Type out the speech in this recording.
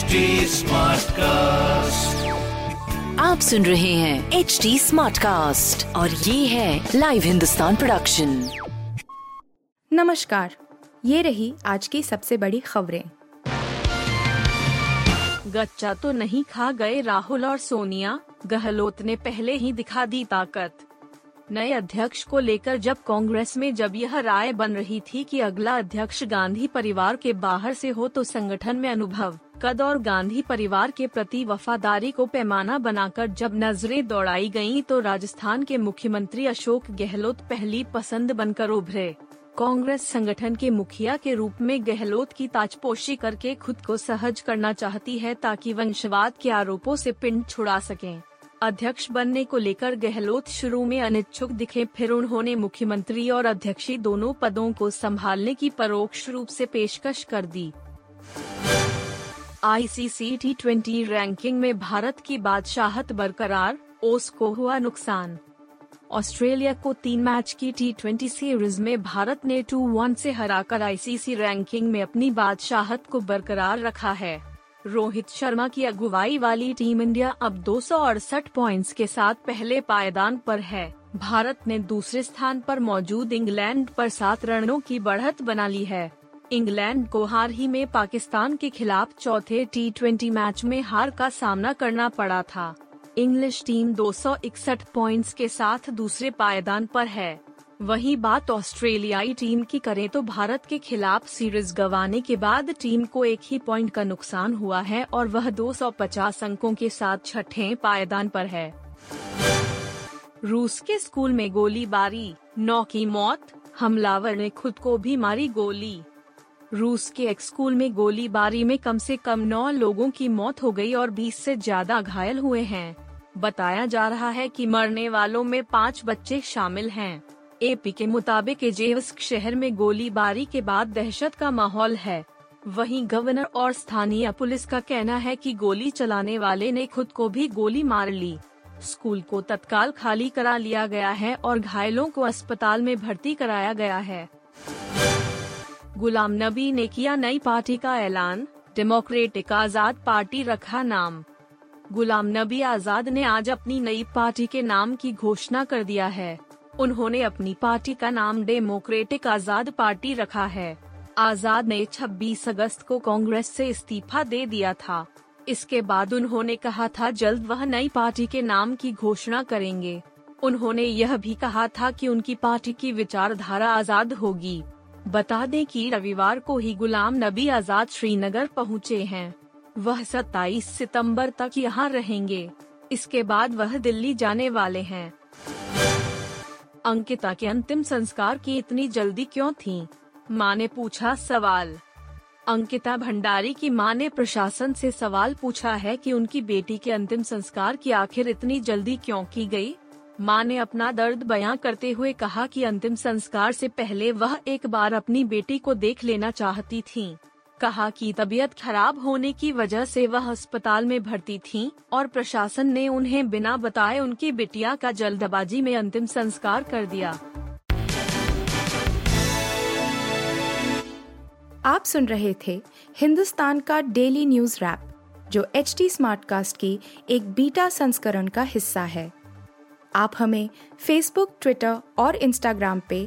HD cast आप सुन रहे हैं एच डी स्मार्ट कास्ट और ये है लाइव हिंदुस्तान प्रोडक्शन नमस्कार ये रही आज की सबसे बड़ी खबरें। गच्चा तो नहीं खा गए राहुल और सोनिया गहलोत ने पहले ही दिखा दी ताकत। नए अध्यक्ष को लेकर जब कांग्रेस में जब यह राय बन रही थी कि अगला अध्यक्ष गांधी परिवार के बाहर से हो तो संगठन में अनुभव, कद और गांधी परिवार के प्रति वफादारी को पैमाना बनाकर जब नज़रें दौड़ाई गईं तो राजस्थान के मुख्यमंत्री अशोक गहलोत पहली पसंद बनकर उभरे। कांग्रेस संगठन के मुखिया के रूप में गहलोत की ताजपोशी करके खुद को सहज करना चाहती है ताकि वंशवाद के आरोपों से पिंड छुड़ा सकें। अध्यक्ष बनने को लेकर गहलोत शुरू में अनिच्छुक दिखे, फिर उन्होंने मुख्यमंत्री और अध्यक्षी दोनों पदों को संभालने की परोक्ष रूप से पेशकश कर दी। आईसीसी टी ट्वेंटी रैंकिंग में भारत की बादशाहत बरकरार ओस को हुआ नुकसान। ऑस्ट्रेलिया को तीन मैच की टी ट्वेंटी सीरीज़ में भारत ने टू वन से हराकर आईसीसी रैंकिंग में अपनी बादशाहत को बरकरार रखा है। रोहित शर्मा की अगुवाई वाली टीम इंडिया अब दो पॉइंट्स के साथ पहले पायदान पर है। भारत ने दूसरे स्थान पर मौजूद इंग्लैंड पर सात रनों की बढ़त बना ली है। इंग्लैंड को हार ही में पाकिस्तान के खिलाफ चौथे टी मैच में हार का सामना करना पड़ा था। इंग्लिश टीम 261 पॉइंट्स के साथ दूसरे पायदान पर है। वही बात ऑस्ट्रेलियाई टीम की करें तो भारत के खिलाफ सीरीज़ गंवाने के बाद टीम को एक ही पॉइंट का नुकसान हुआ है और वह 250 अंकों के साथ छठे पायदान पर है। रूस के स्कूल में गोलीबारी, नौ की मौत, हमलावर ने खुद को भी मारी गोली। रूस के एक स्कूल में गोलीबारी में कम से कम नौ लोगों की मौत हो गई और 20 से ज़्यादा घायल हुए हैं। बताया जा रहा है कि मरने वालों में पाँच बच्चे शामिल हैं। एपी के मुताबिक एजेवस्क शहर में गोलीबारी के बाद दहशत का माहौल है। वहीं गवर्नर और स्थानीय पुलिस का कहना है कि गोली चलाने वाले ने खुद को भी गोली मार ली। स्कूल को तत्काल खाली करा लिया गया है और घायलों को अस्पताल में भर्ती कराया गया है। गुलाम नबी ने किया नई पार्टी का ऐलान। डेमोक्रेटिक आज़ाद पार्टी रखा नाम। गुलाम नबी आज़ाद ने आज अपनी नई पार्टी के नाम की घोषणा कर दिया है। उन्होंने अपनी पार्टी का नाम डेमोक्रेटिक आज़ाद पार्टी रखा है। आज़ाद ने 26 अगस्त को कांग्रेस से इस्तीफा दे दिया था। इसके बाद उन्होंने कहा था, जल्द वह नई पार्टी के नाम की घोषणा करेंगे। उन्होंने यह भी कहा था कि उनकी पार्टी की विचारधारा आज़ाद होगी। बता दें कि रविवार को ही गुलाम नबी आज़ाद श्रीनगर पहुँचे हैं। वह 27 सितंबर तक यहाँ रहेंगे। इसके बाद वह दिल्ली जाने वाले हैं। अंकिता के अंतिम संस्कार की इतनी जल्दी क्यों थी माँ ने पूछा सवाल अंकिता भंडारी की माँ ने प्रशासन से सवाल पूछा है कि उनकी बेटी के अंतिम संस्कार की आखिर इतनी जल्दी क्यों की गई? माँ ने अपना दर्द बयां करते हुए कहा कि अंतिम संस्कार से पहले वह एक बार अपनी बेटी को देख लेना चाहती थीं। कहा कि तबीयत खराब होने की वजह से वह अस्पताल में भर्ती थीं और प्रशासन ने उन्हें बिना बताए उनकी बिटिया का जल्दबाजी में अंतिम संस्कार कर दिया। आप सुन रहे थे हिंदुस्तान का डेली न्यूज़ रैप, जो एच टी कास्ट की एक बीटा संस्करण का हिस्सा है। आप हमें फेसबुक ट्विटर और इंस्टाग्राम पे